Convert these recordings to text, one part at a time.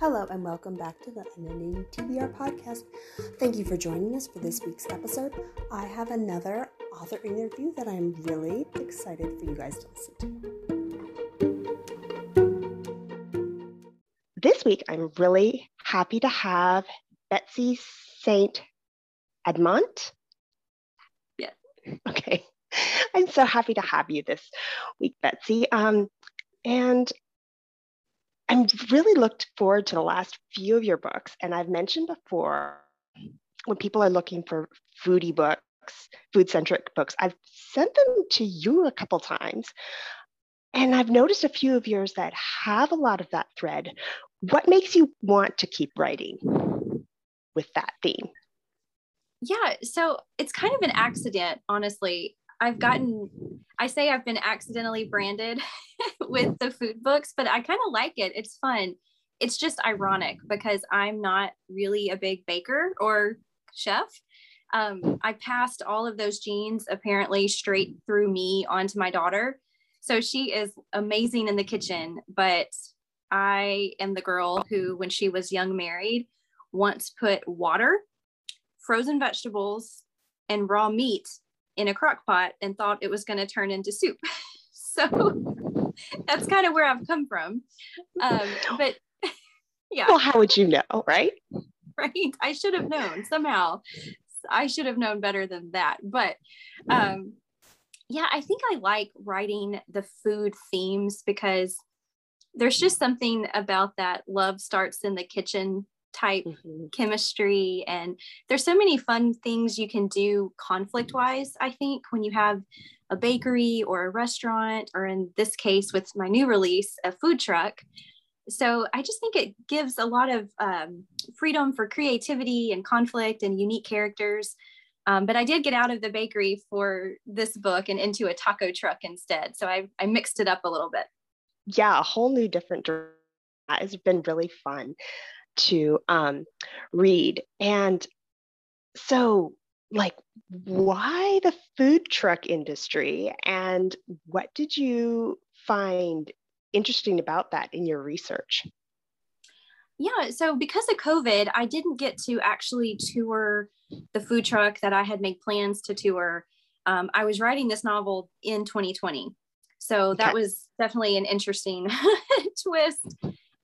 Hello, and welcome back to the Unending TBR podcast. Thank you for joining us for this week's episode. I have another author interview that I'm really excited for you guys to listen to. This week, I'm really happy to have Betsy St. Amant. Yeah. Okay. I'm so happy to have you this week, Betsy. Um, and I'm really looked forward to the last few of your books. And I've mentioned before when people are looking for foodie books, food centric books, I've sent them to you a couple times. And I've noticed a few of yours that have a lot of that thread. What makes you want to keep writing with that theme? Yeah, so it's kind of an accident, honestly. I've gotten, I say I've been accidentally branded with the food books, but I kind of like it. It's fun. It's just ironic because I'm not really a big baker or chef. Um, I passed all of those genes apparently straight through me onto my daughter. So she is amazing in the kitchen, but I am the girl who, when she was young married, once put water, frozen vegetables, and raw meat in a crock pot and thought it was going to turn into soup. so that's kind of where I've come from. Um, but yeah. Well, how would you know, right? Right. I should have known somehow. I should have known better than that. But um, yeah, I think I like writing the food themes because there's just something about that love starts in the kitchen type mm-hmm. chemistry and there's so many fun things you can do conflict wise i think when you have a bakery or a restaurant or in this case with my new release a food truck. So i just think it gives a lot of um, freedom for creativity and conflict and unique characters. Um, but i did get out of the bakery for this book and into a taco truck instead so i, I mixed it up a little bit. Yeah a whole new different that has been really fun to um, read. And so, like, why the food truck industry? And what did you find interesting about that in your research? Yeah, so because of COVID, I didn't get to actually tour the food truck that I had made plans to tour. Um, I was writing this novel in 2020. So that okay. was definitely an interesting twist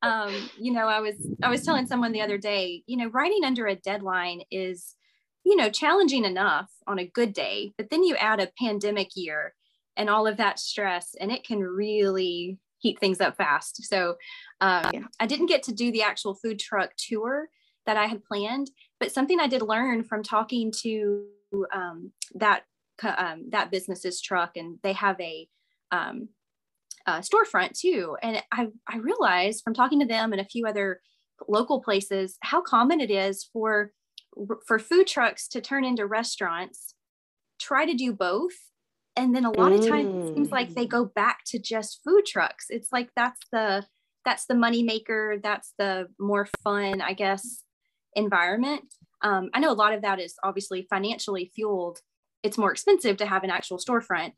um, you know, I was I was telling someone the other day, you know, writing under a deadline is, you know, challenging enough on a good day, but then you add a pandemic year and all of that stress, and it can really heat things up fast. So um, yeah. I didn't get to do the actual food truck tour that I had planned, but something I did learn from talking to um, that um, that business's truck, and they have a um, uh, storefront too. And I, I realized from talking to them and a few other local places how common it is for for food trucks to turn into restaurants try to do both and then a lot of times it seems like they mm. go back to just food trucks it's like that's the that's the money maker that's the more fun i guess environment um, i know a lot of that is obviously financially fueled it's more expensive to have an actual storefront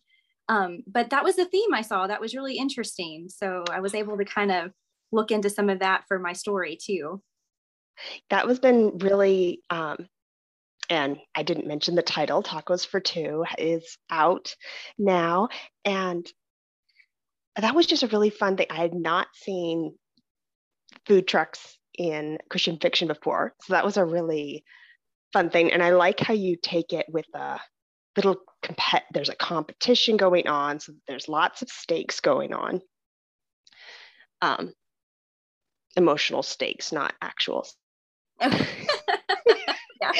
um, but that was a theme I saw that was really interesting. So I was able to kind of look into some of that for my story too. That was been really, um, and I didn't mention the title, Tacos for Two, is out now. And that was just a really fun thing. I had not seen food trucks in Christian fiction before. So that was a really fun thing. And I like how you take it with a little compet there's a competition going on so there's lots of stakes going on. Um, emotional stakes not actual yeah.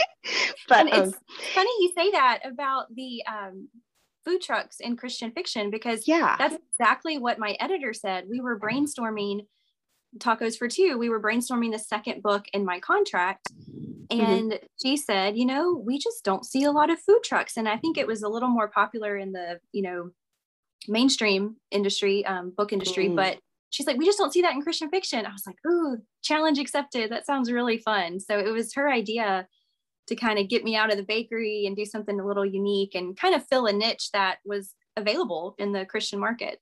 but and um, it's funny you say that about the um, food trucks in christian fiction because yeah. that's exactly what my editor said. We were brainstorming tacos for two we were brainstorming the second book in my contract Mm-hmm. And mm-hmm. she said, you know, we just don't see a lot of food trucks. And I think it was a little more popular in the, you know, mainstream industry, um, book industry. Mm-hmm. But she's like, we just don't see that in Christian fiction. I was like, ooh, challenge accepted. That sounds really fun. So it was her idea to kind of get me out of the bakery and do something a little unique and kind of fill a niche that was available in the Christian market.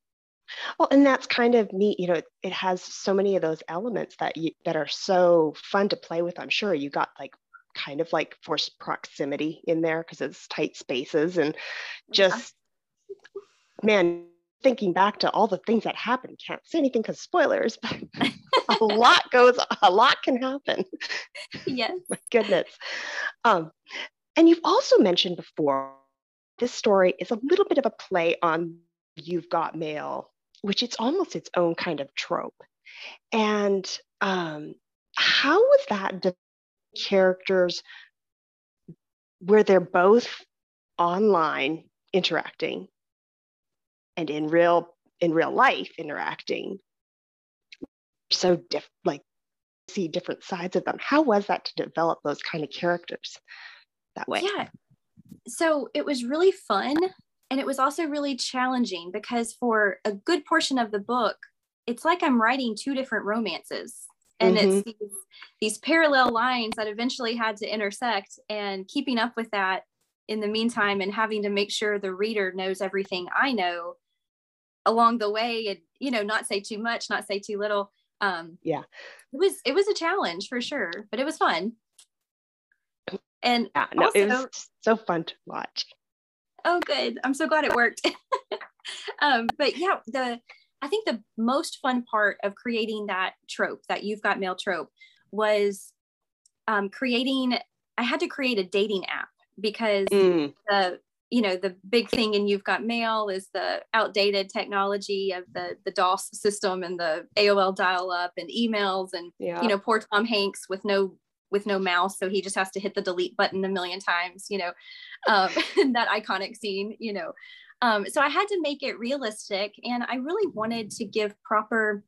Well, and that's kind of neat. You know, it, it has so many of those elements that you that are so fun to play with. I'm sure you got like kind of like forced proximity in there because it's tight spaces and just man thinking back to all the things that happened can't say anything because spoilers but a lot goes a lot can happen yes my goodness um, and you've also mentioned before this story is a little bit of a play on you've got mail which it's almost its own kind of trope. And um, how was that de- characters where they're both online interacting and in real in real life interacting so diff like see different sides of them? How was that to develop those kind of characters that way? Yeah. So it was really fun and it was also really challenging because for a good portion of the book it's like i'm writing two different romances. And mm-hmm. it's these, these parallel lines that eventually had to intersect and keeping up with that in the meantime and having to make sure the reader knows everything i know along the way and you know not say too much not say too little. Um yeah. it was it was a challenge for sure but it was fun. And yeah, no, also, it was so fun to watch oh good i'm so glad it worked um but yeah the i think the most fun part of creating that trope that you've got mail trope was um creating i had to create a dating app because mm. the you know the big thing in you've got mail is the outdated technology of the the dos system and the aol dial up and emails and yeah. you know poor tom hanks with no with no mouse so he just has to hit the delete button a million times you know um, that iconic scene you know um, so i had to make it realistic and i really wanted to give proper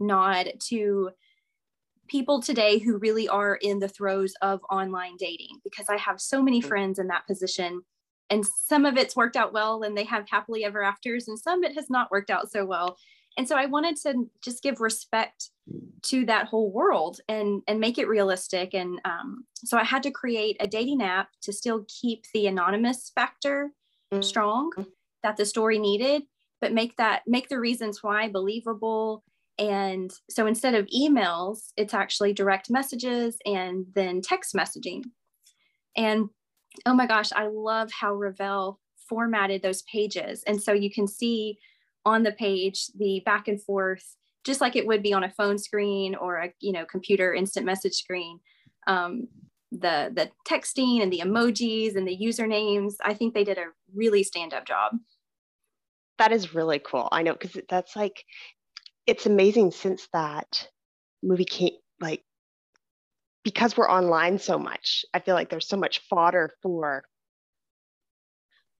nod to people today who really are in the throes of online dating because i have so many mm. friends in that position and some of it's worked out well and they have happily ever afters and some it has not worked out so well and so i wanted to just give respect to that whole world and and make it realistic and um, so i had to create a dating app to still keep the anonymous factor mm-hmm. strong that the story needed but make that make the reasons why believable and so instead of emails it's actually direct messages and then text messaging and oh my gosh, I love how Revell formatted those pages. And so you can see on the page the back and forth, just like it would be on a phone screen or a you know computer instant message screen. Um, the the texting and the emojis and the usernames. I think they did a really stand up job. That is really cool. I know because that's like it's amazing since that movie came like because we're online so much, I feel like there's so much fodder for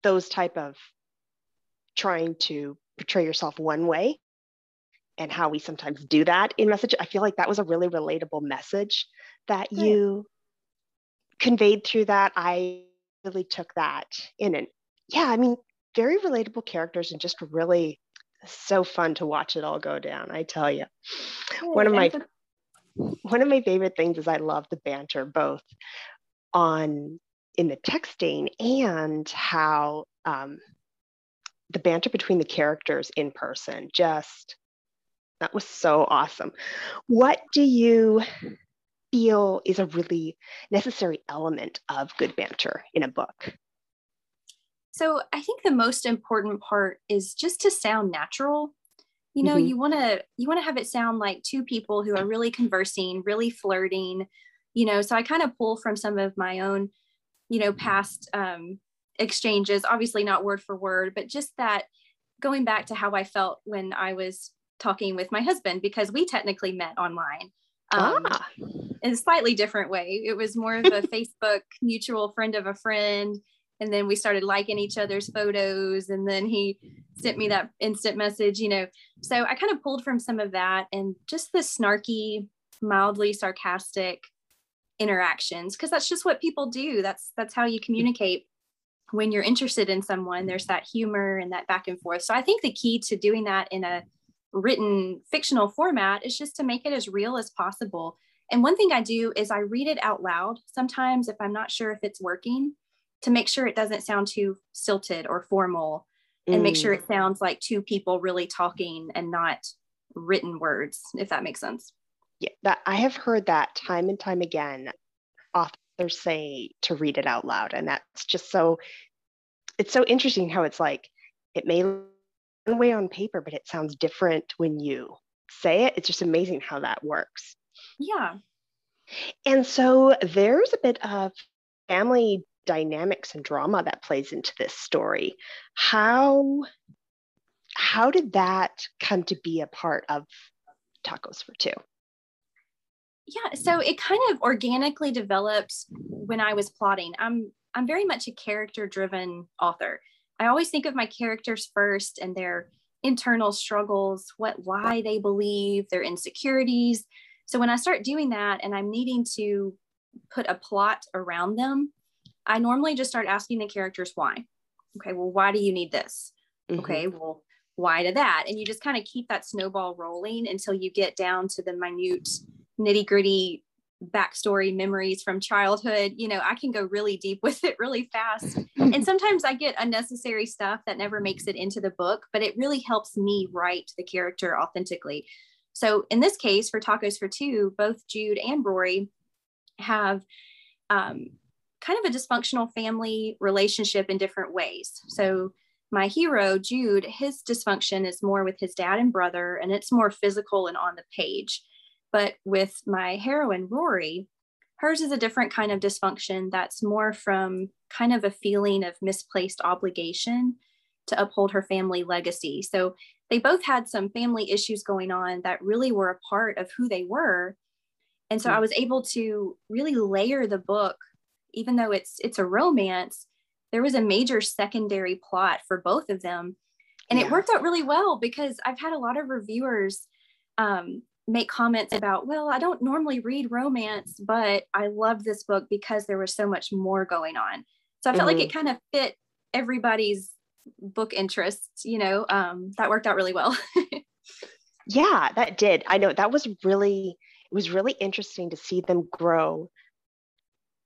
those type of trying to portray yourself one way and how we sometimes do that in message. I feel like that was a really relatable message that Good. you conveyed through that. I really took that in and yeah, I mean, very relatable characters and just really so fun to watch it all go down. I tell you, one of my one of my favorite things is I love the banter both on in the texting and how um, the banter between the characters in person just that was so awesome. What do you feel is a really necessary element of good banter in a book? So I think the most important part is just to sound natural you know mm-hmm. you want to you want to have it sound like two people who are really conversing really flirting you know so i kind of pull from some of my own you know past um, exchanges obviously not word for word but just that going back to how i felt when i was talking with my husband because we technically met online um, ah. in a slightly different way. It was more of a facebook mutual friend of a friend and then we started liking each other's photos and then he sent me that instant message you know. So i kind of pulled from some of that and just the snarky mildly sarcastic interactions because that's just what people do. That's that's how you communicate when you're interested in someone there's that humor and that back and forth so i think the key to doing that in a written fictional format is just to make it as real as possible and one thing i do is i read it out loud sometimes if i'm not sure if it's working to make sure it doesn't sound too stilted or formal. and mm. make sure it sounds like two people really talking and not written words, if that makes sense. Yeah, that I have heard that time and time again. Authors say to read it out loud, and that's just so. It's so interesting how it's like it may way on paper, but it sounds different when you say it. It's just amazing how that works. Yeah. And so there's a bit of family dynamics and drama that plays into this story. How how did that come to be a part of Tacos for Two? Yeah, so it kind of organically developed when I was plotting. I'm I'm very much a character driven author. I always think of my characters first and their internal struggles, what why they believe, their insecurities. So when I start doing that and I'm needing to put a plot around them, I normally just start asking the characters why. Okay, well, why do you need this? Mm-hmm. Okay, well, why to that? And you just kind of keep that snowball rolling until you get down to the minute nitty gritty backstory memories from childhood you know i can go really deep with it really fast. And sometimes i get unnecessary stuff that never makes it into the book but it really helps me write the character authentically. So in this case for tacos for two both jude and rory have um, kind of a dysfunctional family relationship in different ways. So my hero jude his dysfunction is more with his dad and brother and it's more physical and on the page but with my heroine, Rory, hers is a different kind of dysfunction that's more from kind of a feeling of misplaced obligation to uphold her family legacy. So they both had some family issues going on that really were a part of who they were. And so mm-hmm. I was able to really layer the book, even though it's it's a romance, there was a major secondary plot for both of them. And yeah. it worked out really well because I've had a lot of reviewers um, make comments about, well, I don't normally read romance, but I loved this book because there was so much more going on. So I felt mm-hmm. like it kind of fit everybody's book interests, you know, um, that worked out really well. yeah, that did. I know that was really, it was really interesting to see them grow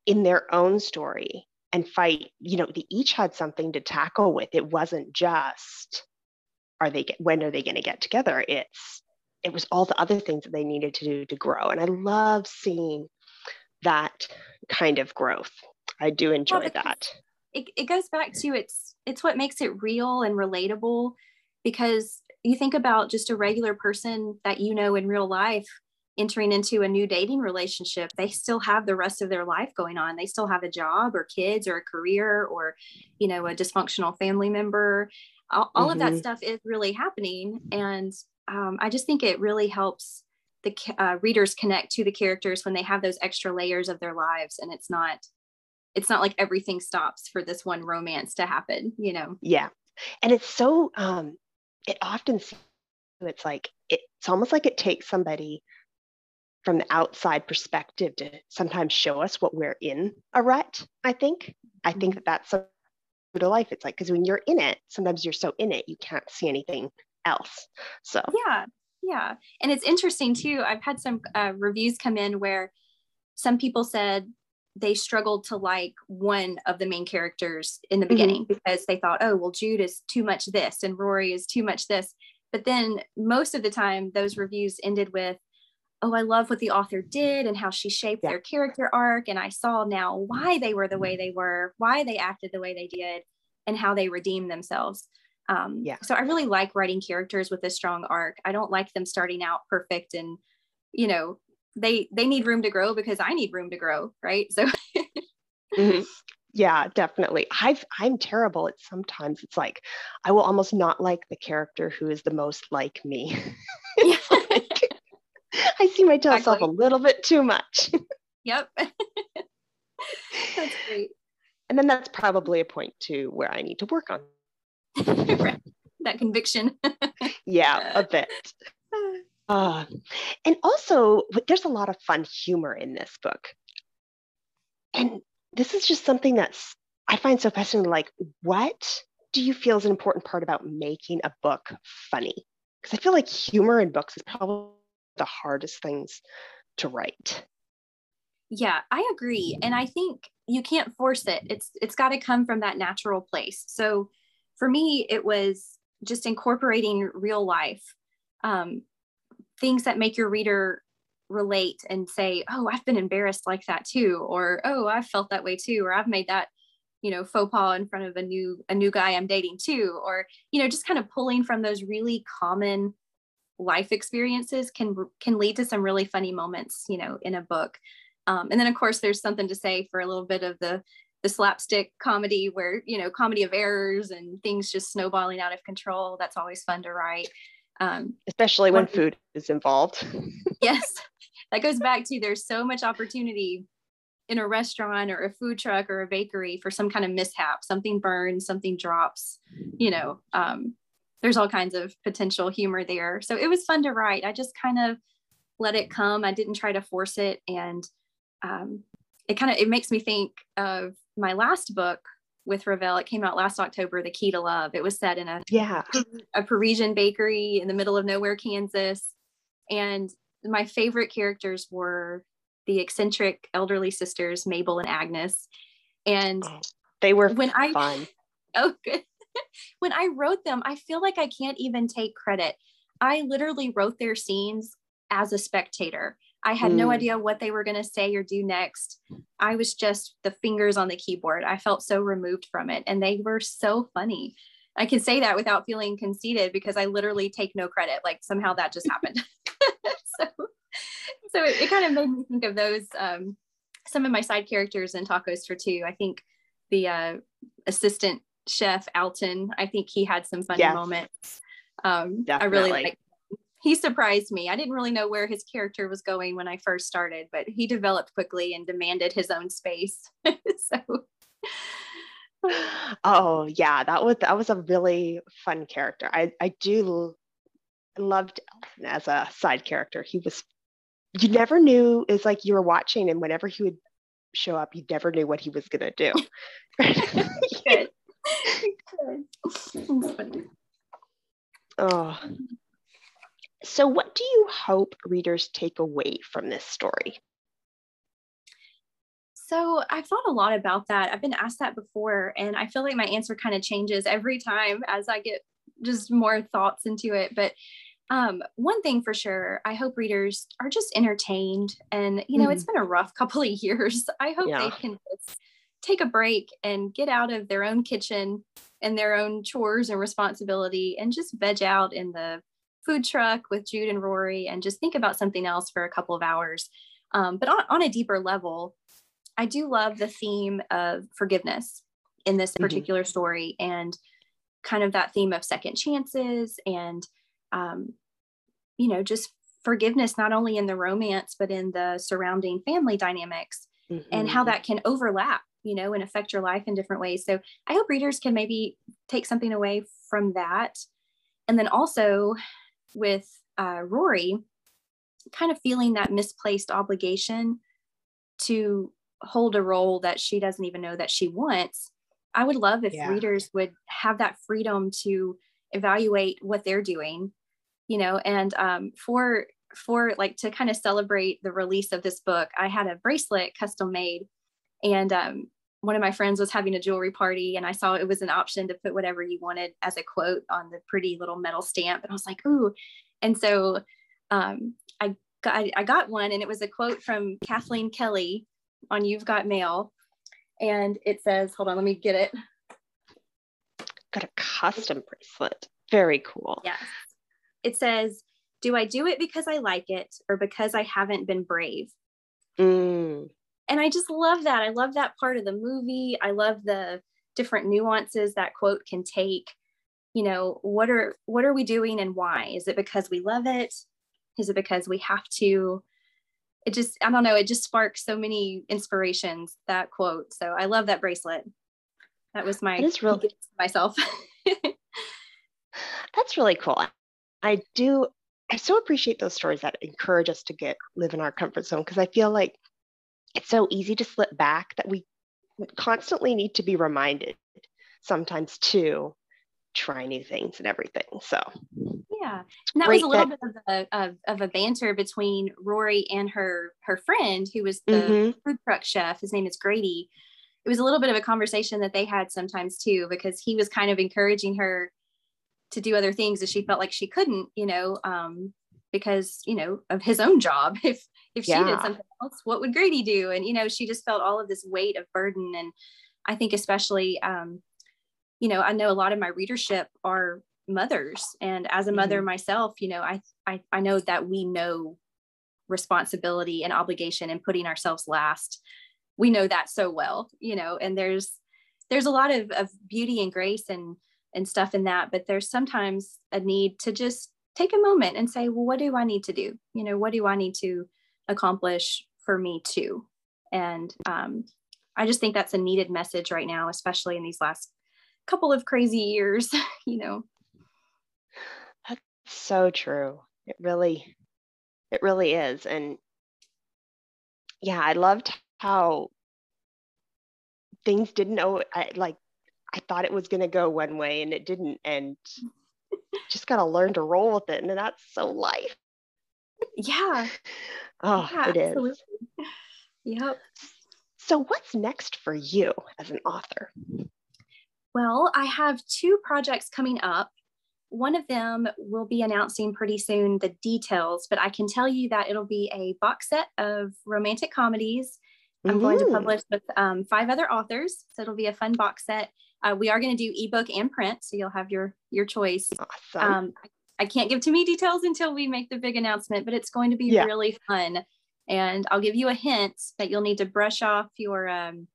in their own story and fight. You know, they each had something to tackle with. It wasn't just, are they, get when are they going to get together? It's, it was all the other things that they needed to do to grow. And I love seeing that kind of growth. I do enjoy yeah, that. It, it goes back to it's it's what makes it real and relatable because you think about just a regular person that you know in real life entering into a new dating relationship they still have the rest of their life going on they still have a job or kids or a career or you know a dysfunctional family member all, all mm-hmm. of that mm-hmm. stuff is really happening and um, I just think it really helps the uh, readers connect to the characters when they have those extra layers of their lives, and it's not it's not like everything stops for this one romance to happen, you know? Yeah, and it's so um, it often it's like it, it's almost like it takes somebody from the outside perspective to sometimes show us what we're in a rut i think i think mm-hmm. that that's so to life it's like because when you're in it sometimes you're so in it you can't see anything else. So, yeah, yeah. And it's interesting too. I've had some uh, reviews come in where some people said they struggled to like one of the main characters in the mm-hmm. beginning mm-hmm. because they thought, oh, well, Jude is too much this and Rory is too much this. But then most of the time, those reviews ended with, oh, I love what the author did and how she shaped yeah. their character arc. And I saw now why they were the way they were, why they acted the way they did, and how they redeemed themselves. Um, yeah. So I really like writing characters with a strong arc. I don't like them starting out perfect and, you know, they they need room to grow because I need room to grow, right? So. mm-hmm. Yeah, definitely. I've I'm terrible at sometimes. It's like I will almost not like the character who is the most like me. Like, I see myself a little bit too much. yep. that's great. And then that's probably a point too where I need to work on that conviction. yeah, a bit. Uh, and also, there's a lot of fun humor in this book. And this is just something that's I find so fascinating. Like, what do you feel is an important part about making a book funny? Because I feel like humor in books is probably the hardest things to write. Yeah, I agree. And I think you can't force it. It's it's got to come from that natural place. So for me, it was just incorporating real life, um, things that make your reader relate and say, oh, I've been embarrassed like that too, or oh, I've felt that way too, or I've made that you know faux pas in front of a new a new guy i'm dating too or you know just kind of pulling from those really common life experiences can can lead to some really funny moments you know in a book. Um, and then of course there's something to say for a little bit of the the slapstick comedy where you know comedy of errors and things just snowballing out of control that's always fun to write um, especially when food is involved yes that goes back to there's so much opportunity in a restaurant or a food truck or a bakery for some kind of mishap something burns something drops you know um, there's all kinds of potential humor there. So it was fun to write. I just kind of let it come. I didn't try to force it. And um, it kind of, it makes me think of my last book with Revell. It came out last October, The Key to Love. It was set in a, yeah. a Parisian bakery in the middle of nowhere, Kansas. And my favorite characters were the eccentric elderly sisters, Mabel and Agnes. And oh, they were when fun. I, oh, good. when I wrote them, I feel like I can't even take credit. I literally wrote their scenes as a spectator. I had mm. no idea what they were going to say or do next. I was just the fingers on the keyboard. I felt so removed from it, and they were so funny. I can say that without feeling conceited because I literally take no credit. Like somehow that just happened. so, so it, it, kind of made me think of those. Um, some of my side characters in Tacos for Two. I think the uh, assistant chef Alton. I think he had some funny yes. moments. Um, I really like. He surprised me. I didn't really know where his character was going when I first started, but he developed quickly and demanded his own space. so. Oh yeah, that was that was a really fun character. I I do loved Alton as a side character. He was you never knew it's like you were watching and whenever he would show up you never knew what he was going to do oh. So, what do you hope readers take away from this story? So, I've thought a lot about that. I've been asked that before, and I feel like my answer kind of changes every time as I get just more thoughts into it. But um, one thing for sure, I hope readers are just entertained. And, you know, mm. it's been a rough couple of years. I hope yeah. they can just take a break and get out of their own kitchen and their own chores and responsibility and just veg out in the food truck with Jude and Rory and just think about something else for a couple of hours. Um, but on, on a deeper level, I do love the theme of forgiveness in this mm-hmm. particular mm-hmm. story and kind of that theme of second chances and, um, you know, just forgiveness, not only in the romance, but in the surrounding family dynamics mm-hmm. and how mm-hmm. that can overlap you know, and affect your life in different ways. So I hope readers can maybe take something away from that. And then also with uh, Rory, kind of feeling that misplaced obligation to hold a role that she doesn't even know that she wants. I would love if yeah. readers would have that freedom to evaluate what they're doing, you know, and um, for for like to kind of celebrate the release of this book, I had a bracelet custom made, and um, one of my friends was having a jewelry party and I saw it was an option to put whatever you wanted as a quote on the pretty little metal stamp. And I was like, ooh. And so um, I, got, I got one and it was a quote from Kathleen Kelly on You've Got Mail. And it says, hold on, let me get it. Got a custom bracelet. Very cool. Yes. It says, Do I do it because I like it or because I haven't been brave? Mm and I just love that. I love that part of the movie. I love the different nuances that quote can take. You know, what are what are we doing and why? Is it because we love it? Is it because we have to? It just I don't know, it just sparks so many inspirations that quote. So I love that bracelet. That was my it's really myself. That's really cool. I do I so appreciate those stories that encourage us to get live in our comfort zone because I feel like it's so easy to slip back that we constantly need to be reminded sometimes to try new things and everything. So yeah, and that was a little that, bit of a, of, of, a banter between Rory and her her friend who was the mm-hmm. food truck chef. His name is Grady, it was a little bit of a conversation that they had sometimes too, because he was kind of encouraging her to do other things as she felt like she couldn't, you know, um, because, you know, of his own job. If, if she yeah. did something else, what would Grady do? And, you know, she just felt all of this weight of burden. And I think especially, um, you know, I know a lot of my readership are mothers and as a mother mm-hmm. myself, you know, I, I, I know that we know responsibility and obligation and putting ourselves last we know that so well you know and there's there's a lot of, of beauty and grace and and stuff in that but there's sometimes a need to just take a moment and say well what do i need to do you know what do i need to accomplish for me too. And um, i just think that's a needed message right now especially in these last couple of crazy years you know? That's so true. It really it really is. And yeah i loved how things didn't know I, like I thought it was going to go one way and it didn't and just got to learn to roll with it. And that's so life. Yeah. Oh, yeah, it absolutely. is. Yep. So what's next for you as an author? Well, I have two projects coming up. One of them will be announcing pretty soon the details, but I can tell you that it'll be a box set of romantic comedies I'm going to mm-hmm. publish with um, five other authors, so it'll be a fun box set. Uh, we are going to do ebook and print, so you'll have your your choice. Awesome. Um, I can't give too many details until we make the big announcement, but it's going to be yeah. really fun. And I'll give you a hint that you'll need to brush off your um,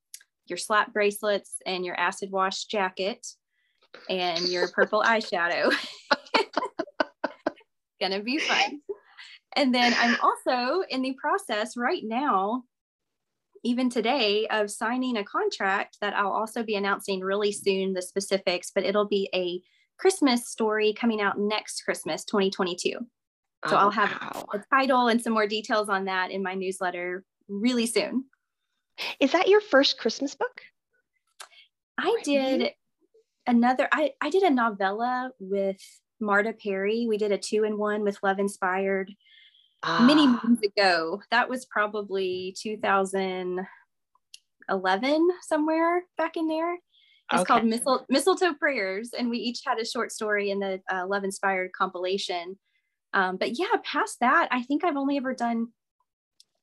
your slap bracelets and your acid wash jacket and your purple eyeshadow. gonna be fun. And then I'm also in the process right now even today of signing a contract that I'll also be announcing really soon the specifics, but it'll be a Christmas story coming out next Christmas 2022. So oh, I'll have wow. a title and some more details on that in my newsletter really soon. Is that your first Christmas book? I did another I, I did a novella with Marta Perry. We did a two in one with Love Inspired ah. many moons ago. That was probably 2011, somewhere back in there. It's okay. called Mistle- Mistletoe Prayers, and we each had a short story in the uh, Love Inspired compilation. Um, but yeah, past that, I think I've only ever done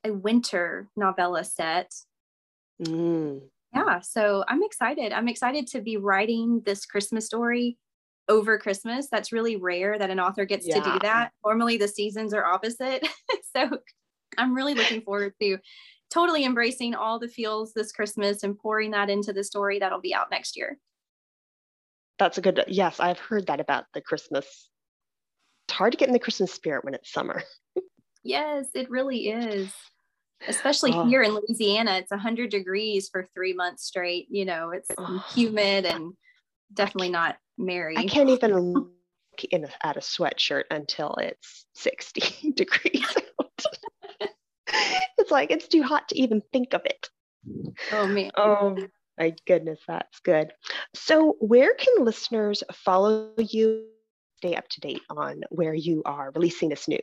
a winter novella set. Mm. Yeah, so I'm excited. I'm excited to be writing this Christmas story over Christmas. That's really rare that an author gets yeah. to do that. Normally the seasons are opposite. so I'm really looking forward to totally embracing all the feels this Christmas and pouring that into the story that'll be out next year. That's a good, yes, I've heard that about the Christmas. It's hard to get in the Christmas spirit when it's summer. yes, it really is. Especially oh. here in Louisiana, it's 100 degrees for three months straight. You know, it's oh. humid and definitely not merry. I can't even look in a, at a sweatshirt until it's 60 degrees out. it's like it's too hot to even think of it. Oh man. Oh my goodness, that's good. So where can listeners follow you, stay up to date on where you are releasing this news?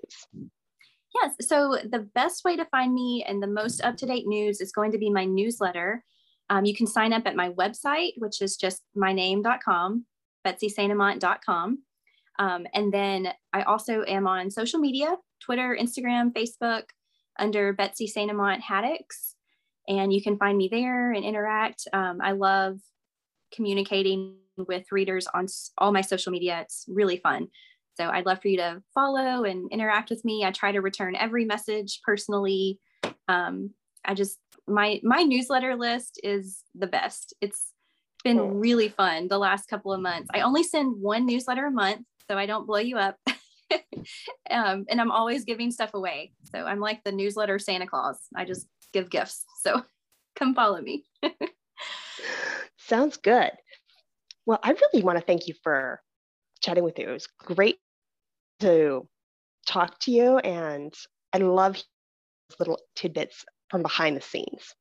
Yes. So the best way to find me and the most up to date news is going to be my newsletter. Um, you can sign up at my website, which is just myname.com, betsystamant.com. Um, and then I also am on social media Twitter, Instagram, Facebook under Betsy St. Amant Haddix. And you can find me there and interact. Um, I love communicating with readers on all my social media. It's really fun. So I'd love for you to follow and interact with me. I try to return every message personally. Um, I just my my newsletter list is the best. It's been cool. really fun the last couple of months. I only send one newsletter a month, so I don't blow you up. um, and I'm always giving stuff away. So I'm like the newsletter Santa Claus. I just give gifts. So come follow me. Sounds good. Well, I really want to thank you for chatting with you. It was great to talk to you, and I love little tidbits from behind the scenes.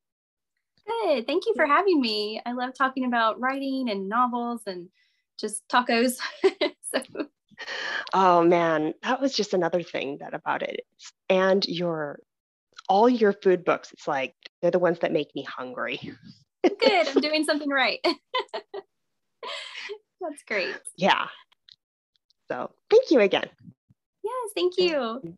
Good. Thank you for having me. I love talking about writing and novels and just tacos. so oh man, that was just another thing that about it. And your all your food books, it's like they're the ones that make me hungry. Good, I'm doing something right. That's great. Yeah. So thank you again. Yes, thank you.